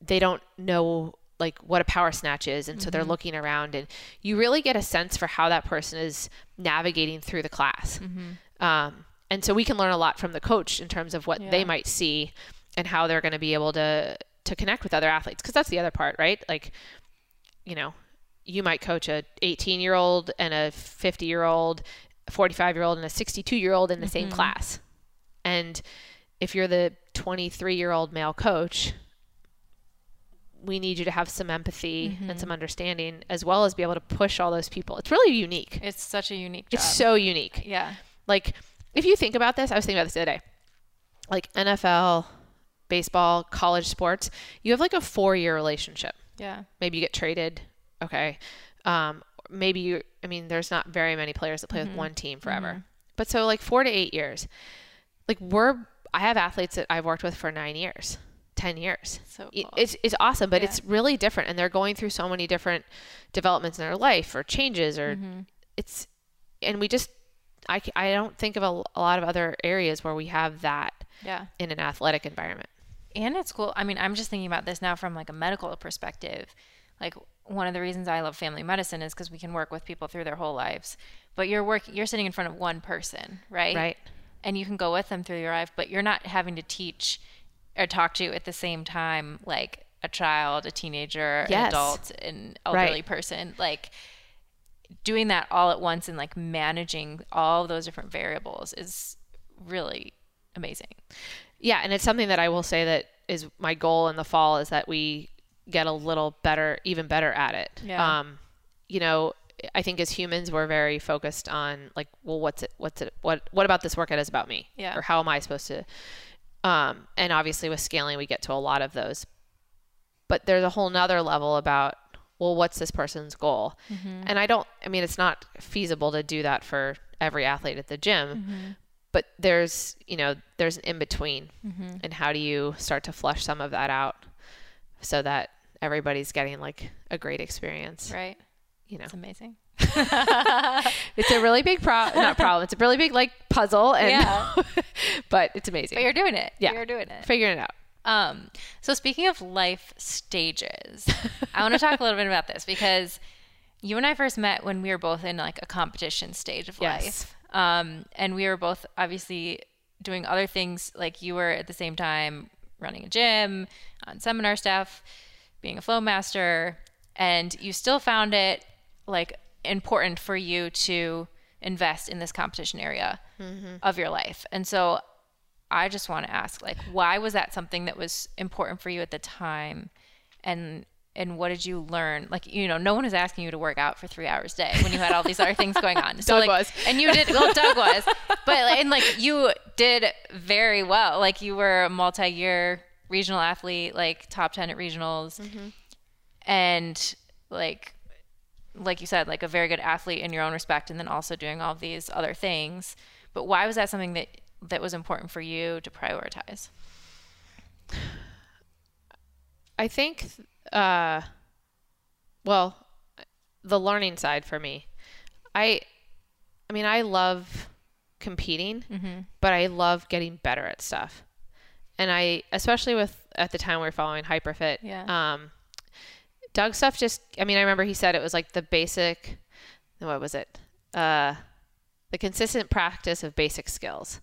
they don't know like what a power snatch is and so they're mm-hmm. looking around and you really get a sense for how that person is navigating through the class. Mm-hmm. Um, and so we can learn a lot from the coach in terms of what they might see and how they're going to be able to to connect with other athletes because that's the other part, right? Like you know, you might coach a 18 year old and a 50 year old, 45 year old and a 62 year old in the same mm-hmm. class. And if you're the 23 year old male coach, we need you to have some empathy and some mm-hmm. understanding as well as be able to push all those people. It's really unique. It's such a unique job. It's so unique. yeah. Like, if you think about this, I was thinking about this the other day. Like NFL, baseball, college sports, you have like a four year relationship Yeah. maybe you get traded okay um, maybe you I mean there's not very many players that play with mm-hmm. one team forever. Mm-hmm. But so like 4 to 8 years. Like we're I have athletes that I've worked with for 9 years. 10 years. So cool. It's it's awesome, but Yeah. it's really different and they're going through so many different developments in their life or changes or Mm-hmm. it's and we just I, I don't think of a, a lot of other areas where we have that yeah. in an athletic environment. And it's cool. I mean, I'm just thinking about this now from like a medical perspective. Like one of the reasons I love family medicine is because we can work with people through their whole lives. But you're working, you're sitting in front of one person, right? Right. And you can go with them through your life, but you're not having to teach or talk to at the same time like a child, a teenager, an adult, an elderly Right. person. Like doing that all at once and like managing all those different variables is really amazing. Yeah, and it's something that I will say that is my goal in the fall is that we get a little better, even better at it. Yeah. Um, you know, I think as humans we're very focused on like, well, what's it, what's it, what, what about this workout is about me? Yeah. Or how am I supposed to? Um, and obviously with scaling we get to a lot of those, but there's a whole nother level about well, what's this person's goal? Mm-hmm. And I don't, I mean, it's not feasible to do that for every athlete at the gym, mm-hmm. but there's, you know, there's an in between. Mm-hmm. And how do you start to flush some of that out so that everybody's getting like a great experience? Right. You know, It's amazing. it's a really big problem, not problem, it's a really big like puzzle. And, Yeah. but it's amazing. But you're doing it. Yeah. You're doing it. Figuring it out. Um, so speaking of life stages, I want to talk a little bit about this because you and I first met when we were both in like a competition stage of Yes. life. Um, and we were both obviously doing other things like you were at the same time running a gym, on seminar stuff, being a flow master, and you still found it like important for you to invest in this competition area mm-hmm. of your life. And so I just want to ask, like, why was that something that was important for you at the time, and and what did you learn? Like, you know, no one is asking you to work out for three hours a day when you had all these other things going on. So, Doug like, was. and you did. Well, Doug was, but and like you did very well. Like you were a multi-year regional athlete, like top ten at regionals, mm-hmm. and like like you said, like a very good athlete in your own respect, and then also doing all these other things. But why was that something that that was important for you to prioritize? I think, uh, well, the learning side for me, I, I mean, I love competing, but I love getting better at stuff. And I, especially with at the time we were following Hyperfit, Yeah. um, Doug stuff just, I mean, I remember he said it was like the basic, what was it? Uh, the consistent practice of basic skills.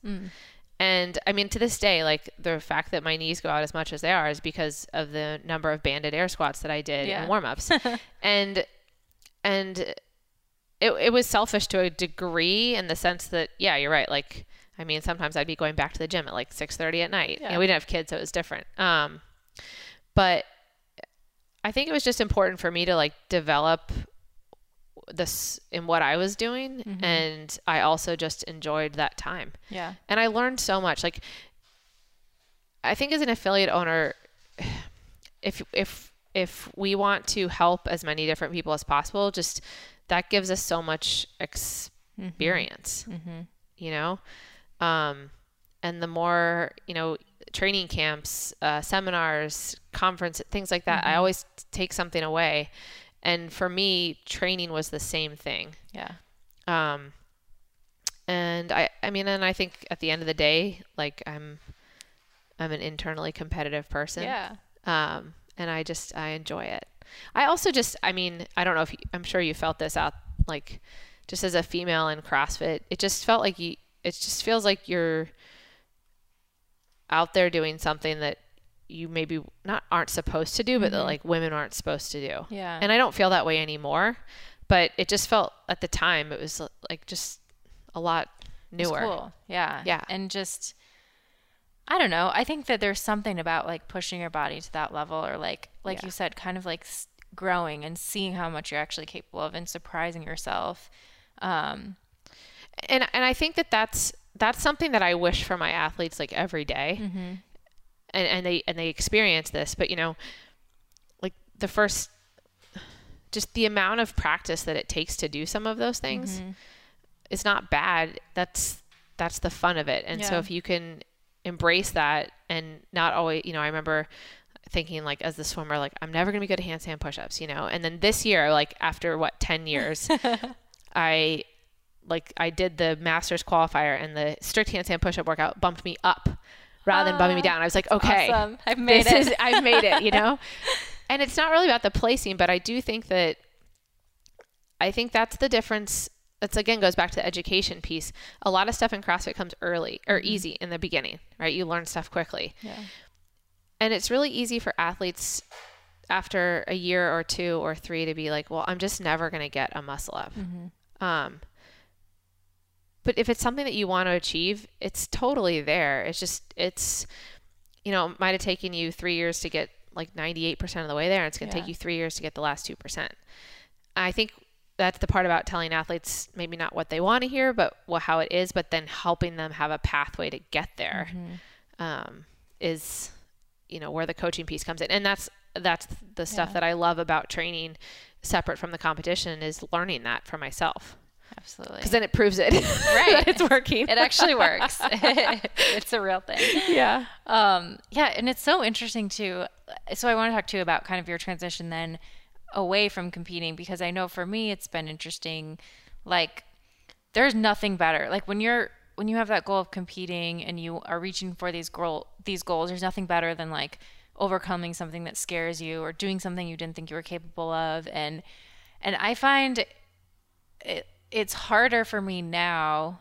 And I mean, to this day, like the fact that my knees go out as much as they are is because of the number of banded air squats that I did Yeah. in warm ups. and, and it, it was selfish to a degree in the sense that, yeah, you're right. Like, I mean, sometimes I'd be going back to the gym at like 6:30 at night. You Yeah. know, we didn't have kids, so it was different. Um, but I think it was just important for me to like develop this in what I was doing, mm-hmm. and I also just enjoyed that time Yeah. and I learned so much. Like, I think as an affiliate owner, if if if we want to help as many different people as possible, just that gives us so much mm-hmm. experience. Mm-hmm. You know, um, and the more you know, training camps, uh, seminars, conference, things like that. I always take something away. And for me, training was the same thing. Yeah. Um, and I, I mean, and I think at the end of the day, like I'm, I'm an internally competitive person. Yeah. Um, and I just, I enjoy it. I also just, I mean, I don't know if you, I'm sure you felt this out, like just as a female in CrossFit, it just felt like you, it just feels like you're out there doing something that you maybe not aren't supposed to do, but that like women aren't supposed to do. Mm-hmm. Yeah. And I don't feel that way anymore, but it just felt at the time it was like just a lot newer. cool. Yeah. Yeah. And just I don't know. I think that there's something about like pushing your body to that level or like like Yeah. you said kind of like growing and seeing how much you're actually capable of and surprising yourself. Um And and I think that that's that's something that I wish for my athletes like every day. And and they and they experience this, but you know, like the first just the amount of practice that it takes to do some of those things Mm-hmm. is not bad. That's that's the fun of it. And so if you can embrace that and not always, you know, I remember thinking like as the swimmer like I'm never going to be good at handstand push-ups, you know. And then this year like after what 10 years I like I did the masters qualifier and the strict handstand push-up workout bumped me up rather than bumping me ah, down. I was like, okay, Awesome. I've made this it. is I've made it, you know. and it's not really about the placing, but I do think that I think that's the difference. That's again goes back to the education piece. A lot of stuff in CrossFit comes early or mm-hmm. easy in the beginning, right? You learn stuff quickly. yeah. And it's really easy for athletes after a year or two or three to be like, well, I'm just never going to get a muscle up. Mm-hmm. Um, but if it's something that you want to achieve, it's totally there. It's just, it's, you know, it might have taken you three years to get like 98% of the way there. And it's going to Yeah. take you three years to get the last 2%. I think that's the part about telling athletes maybe not what they want to hear, but what, how it is, but then helping them have a pathway to get there um, is, you know, where the coaching piece comes in. And that's, that's the stuff Yeah. that I love about training separate from the competition is learning that for myself Absolutely. because then it proves it Right. it's working. it actually works. it's a real thing. yeah. Um, yeah, and it's so interesting too. So I want to talk to you about kind of your transition then away from competing because I know for me it's been interesting. Like, there's nothing better. Like when you're when you have that goal of competing and you are reaching for these goal these goals, there's nothing better than like overcoming something that scares you or doing something you didn't think you were capable of and and I find it, it's harder for me now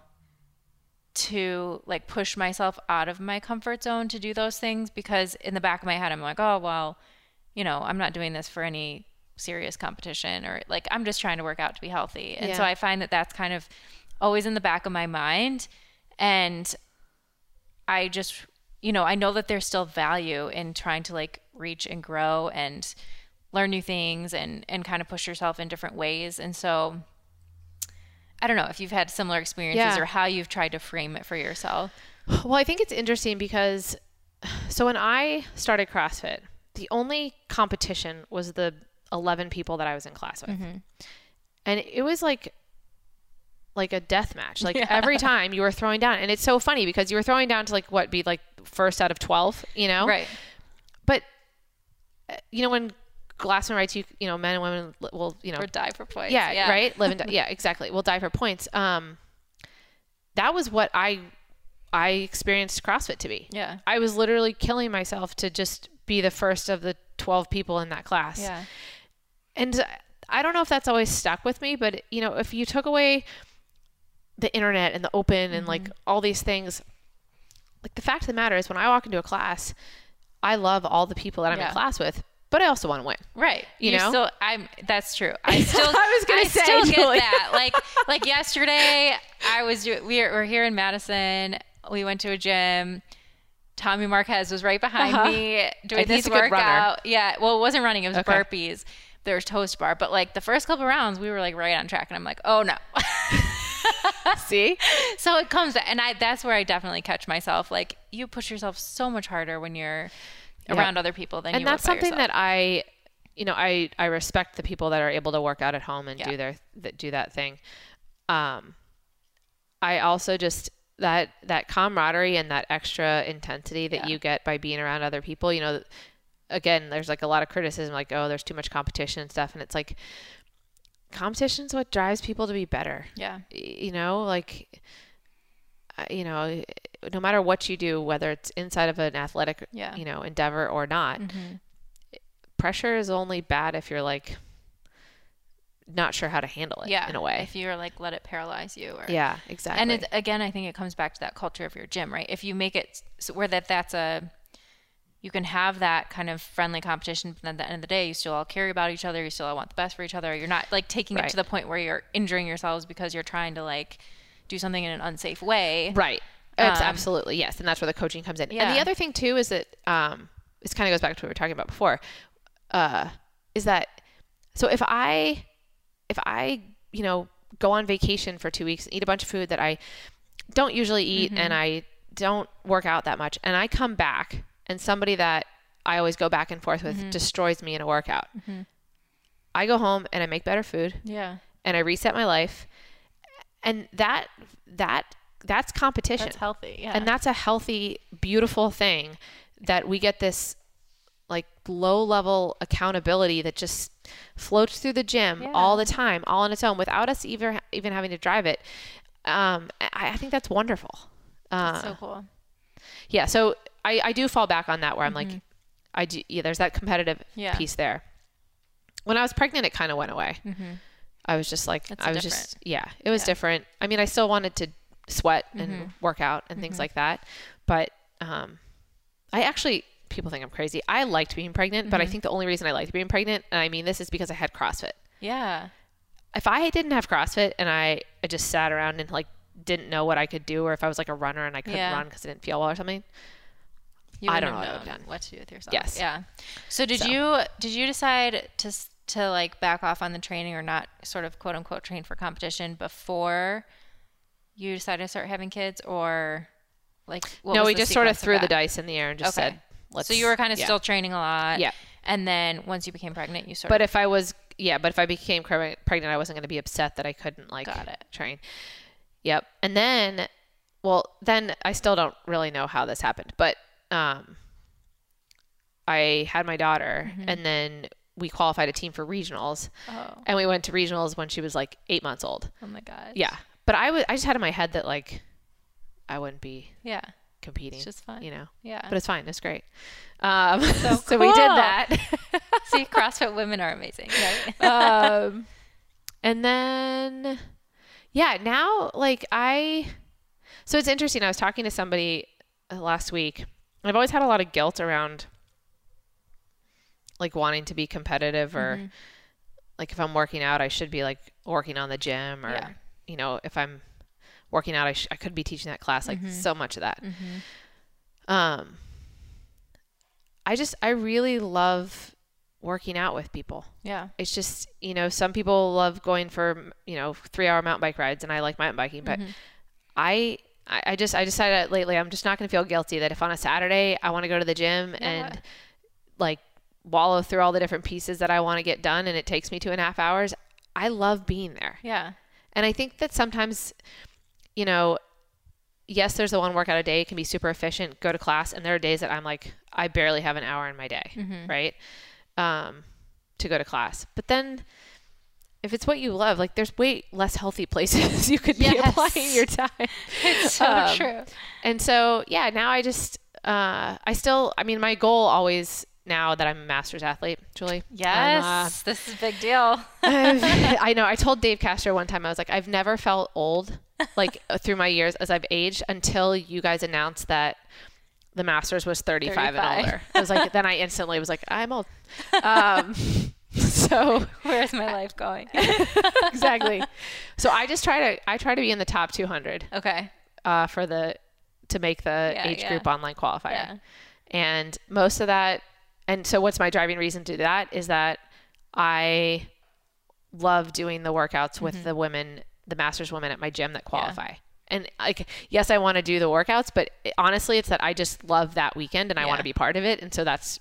to like push myself out of my comfort zone to do those things because in the back of my head I'm like, oh well, you know, I'm not doing this for any serious competition or like I'm just trying to work out to be healthy. And so I find that that's kind of always in the back of my mind and I just you know, I know that there's still value in trying to like reach and grow and learn new things and and kind of push yourself in different ways. And so I don't know if you've had similar experiences Yeah. or how you've tried to frame it for yourself. Well, I think it's interesting because so when I started CrossFit, the only competition was the 11 people that I was in class with. And it was like like a death match. Like every time you were throwing down and it's so funny because you were throwing down to like what be like first out of 12, you know? Right. But uh, you know when Glassman writes you, you know, men and women will, you know, Or die for points. yeah, right live and die. yeah exactly we'll die for points um that was what i i experienced crossfit to be Yeah. i was literally killing myself to just be the first of the 12 people in that class Yeah. and i don't know if that's always stuck with me but you know if you took away the internet and the open and like all these things like the fact of the matter is when i walk into a class i love all the people that i'm Yeah. in class with but i also want to win Right. You You're know? still I'm that's true. I still I was gonna I say, still get that. Like like yesterday I was do- we're here in Madison. We went to a gym. Tommy Marquez was right behind Uh-huh. me doing this he's a good runner. workout. Yeah. Well, it wasn't running, it was Okay. burpees. There was toes-to-bar, but like the first couple rounds, we were like right on track, and I'm like, oh no. see so it comes, and I that's where I definitely catch myself. Like you push yourself so much harder when you're Yeah. around other people than and you that's something yourself. that I, you know, I I respect the people that are able to work out at home and Yeah. do their that do that thing. Um, I also just that that camaraderie and that extra intensity that Yeah. you get by being around other people. You know, again, there's like a lot of criticism, like oh, there's too much competition and stuff, and it's like competition's what drives people to be better. yeah. You know, like. Uh, You know, no matter what you do, whether it's inside of an athletic, Yeah. Mm-hmm. you know, endeavor or not, pressure is only bad if you're like not sure how to handle it yeah in a way. if you're like let it paralyze you or yeah, exactly. and it, again i think it comes back to that culture of your gym right if you make it so where that that's a you can have that kind of friendly competition but then at the end of the day you still all care about each other you still all want the best for each other you're not like taking it to the point where you're injuring yourselves because you're trying to like do something in an unsafe way right. It's Um, absolutely yes, and that's where the coaching comes in. And the other thing too is that um, this kind of goes back to what we were talking about before. Uh, is that so? If I if I you know go on vacation for two weeks and eat a bunch of food that I don't usually eat Mm-hmm. and I don't work out that much, and I come back and somebody that I always go back and forth Mm-hmm. with destroys me in a workout. I go home and I make better food Yeah. and I reset my life. And that that that's competition. That's healthy. Yeah. And that's a healthy, beautiful thing that we get this like low level accountability that just floats through the gym Yeah. all the time, all on its own, without us even even having to drive it. Um, I, I think that's wonderful. Uh, That's so cool. yeah, so I, I do fall back on that where I'm like, I do. Yeah, there's that competitive Mm-hmm. Yeah. piece there. When I was pregnant, it kind of went away. I was just like, It's I was different. just, yeah, it was Yeah. different. I mean, I still wanted to sweat and Mm-hmm. work out and things like that, but um, I actually, people think I'm crazy. I liked being pregnant, Mm-hmm. but I think the only reason I liked being pregnant, and I mean this is because I had CrossFit. Yeah. If I didn't have CrossFit and I, I just sat around and like didn't know what I could do, or if I was like a runner and I couldn't Yeah. run because I didn't feel well or something, You I don't know what I would've known done. what to do with yourself. Yes. Yeah. So did So. you did you decide to to like back off on the training or not sort of quote unquote train for competition before you decided to start having kids or like no, we just sort of threw the dice in the air and just Okay. said, let's. So you were kind of yeah. still training a lot. Yeah. And then once you became pregnant, you sort But of if I was, yeah, but if I became pregnant, I wasn't going to be upset that I couldn't like Got it. train. Yep. And then, well, then I still don't really know how this happened, but um, I had my daughter, Mm-hmm. and then we qualified a team for regionals, Oh. and we went to regionals when she was like eight months old. Oh my god. Yeah. But I was, I just had in my head that like I wouldn't be Yeah. competing. It's just fun. you know. Yeah. But it's fine. It's great. Um, so, So we did that. See, CrossFit women are amazing. Right? um, and then, yeah, now like I, so it's interesting. I was talking to somebody uh, last week, I've always had a lot of guilt around like wanting to be competitive or Mm-hmm. like if I'm working out, I should be like working on the gym or, Yeah. you know, if I'm working out, I, sh- I could be teaching that class, Mm-hmm. like so much of that. Um, I just, I really love working out with people yeah. it's just you know some people love going for you know three hour mountain bike rides and i like mountain biking but I, I i just i decided lately i'm just not going to feel guilty that if on a saturday i want to go to the gym and like wallow through all the different pieces that i want to get done and it takes me two and a half hours i love being there Yeah. and i think that sometimes you know yes there's the one workout a day it can be super efficient go to class and there are days that i'm like i barely have an hour in my day right um, to go to class. But then if it's what you love, like there's way less healthy places you could be Yes. applying your time. It's so Um, true. And so, yeah, now I just, uh, I still, I mean, my goal always now that I'm a master's athlete, Julie. Uh, Yes. this is a big deal. I've- know. I told Dave Castro one time, I was like, I've never felt old, like uh, through my years as I've aged until you guys announced that the Masters was 35, 35. and older. I was like, then I instantly was like, I'm old. Um, so Where's my life going? exactly. So I just try to, I try to be in the top 200 okay. uh, for the, to make the Yeah, age yeah. group online qualifier. Yeah. And most of that, and so what's my driving reason to do that is that I love doing the workouts with Mm-hmm. the women, the masters women at my gym that qualify. And like, yes, I want to do the workouts, but it- honestly, it's that I just love that weekend and I want to be part of it. And so that's,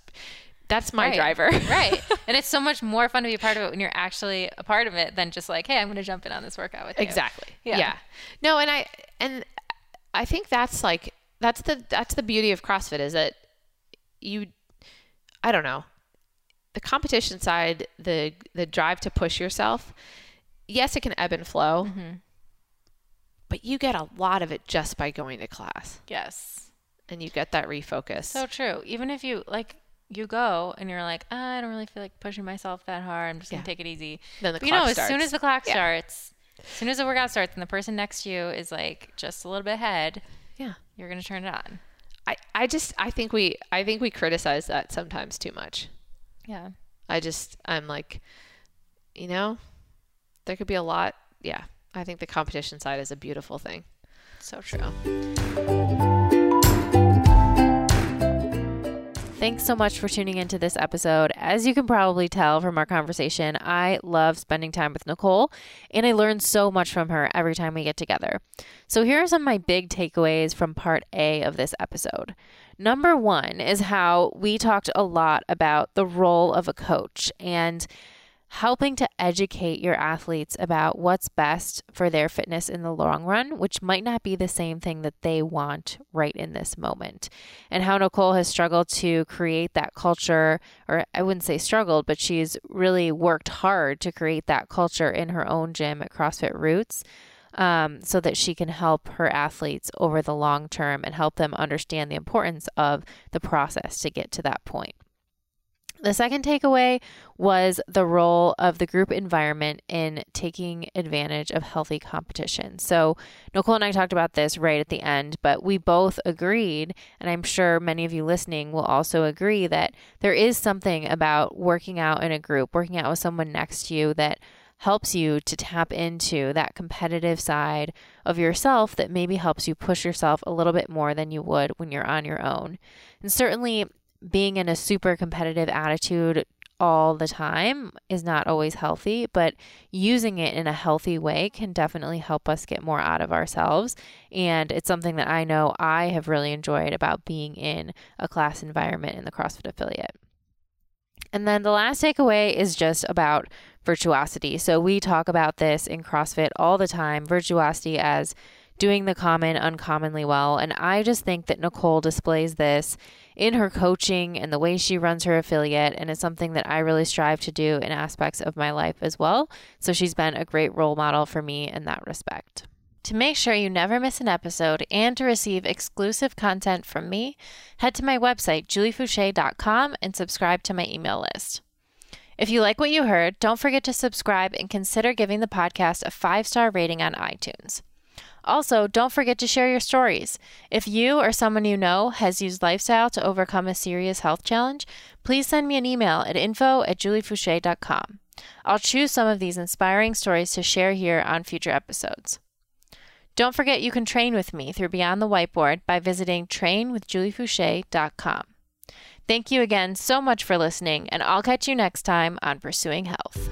that's my Right. driver. right. And it's so much more fun to be a part of it when you're actually a part of it than just like, hey, I'm going to jump in on this workout with you. Exactly. Yeah. Yeah. No, and I and I think that's like that's the that's the beauty of CrossFit is that you I don't know. The competition side, the the drive to push yourself, yes, it can ebb and flow. Mm-hmm. But you get a lot of it just by going to class Yes. and you get that refocus. So true. Even if you like, you go and you're like, "Ah, I don't really feel like pushing myself that hard. I'm just Yeah. gonna take it easy. Then the But you know, clock as soon as the clock Yeah. starts, as soon as the workout starts, and the person next to you is like just a little bit ahead, yeah. you're gonna turn it on. I, I just I think we I think we criticize that sometimes too much. Yeah. I just I'm like, you know, there could be a lot. Yeah, I think the competition side is a beautiful thing. So true. Thanks so much for tuning into this episode. As you can probably tell from our conversation, I love spending time with Nicole, and I learn so much from her every time we get together. So, here are some of my big takeaways from part A of this episode. Number one is how we talked a lot about the role of a coach and helping to educate your athletes about what's best for their fitness in the long run, which might not be the same thing that they want right in this moment. And how Nicole has struggled to create that culture, or I wouldn't say struggled, but she's really worked hard to create that culture in her own gym at CrossFit Roots. Um, so that she can help her athletes over the long term and help them understand the importance of the process to get to that point. The second takeaway was the role of the group environment in taking advantage of healthy competition. So, Nicole and I talked about this right at the end, but we both agreed, and I'm sure many of you listening will also agree, that there is something about working out in a group, working out with someone next to you that helps you to tap into that competitive side of yourself that maybe helps you push yourself a little bit more than you would when you're on your own. And certainly, being in a super competitive attitude all the time is not always healthy, but using it in a healthy way can definitely help us get more out of ourselves. And it's something that I know I have really enjoyed about being in a class environment in the CrossFit affiliate. And then the last takeaway is just about virtuosity. So we talk about this in CrossFit all the time virtuosity as doing the common uncommonly well. And I just think that Nicole displays this in her coaching and the way she runs her affiliate. And it's something that I really strive to do in aspects of my life as well. So she's been a great role model for me in that respect. To make sure you never miss an episode and to receive exclusive content from me, head to my website, juliefoucher.com, and subscribe to my email list. If you like what you heard, don't forget to subscribe and consider giving the podcast a five star rating on iTunes. Also, don't forget to share your stories. If you or someone you know has used lifestyle to overcome a serious health challenge, please send me an email at info at juliefoucher.com. I'll choose some of these inspiring stories to share here on future episodes. Don't forget you can train with me through Beyond the Whiteboard by visiting trainwithjuliefoucher.com. Thank you again so much for listening, and I'll catch you next time on Pursuing Health.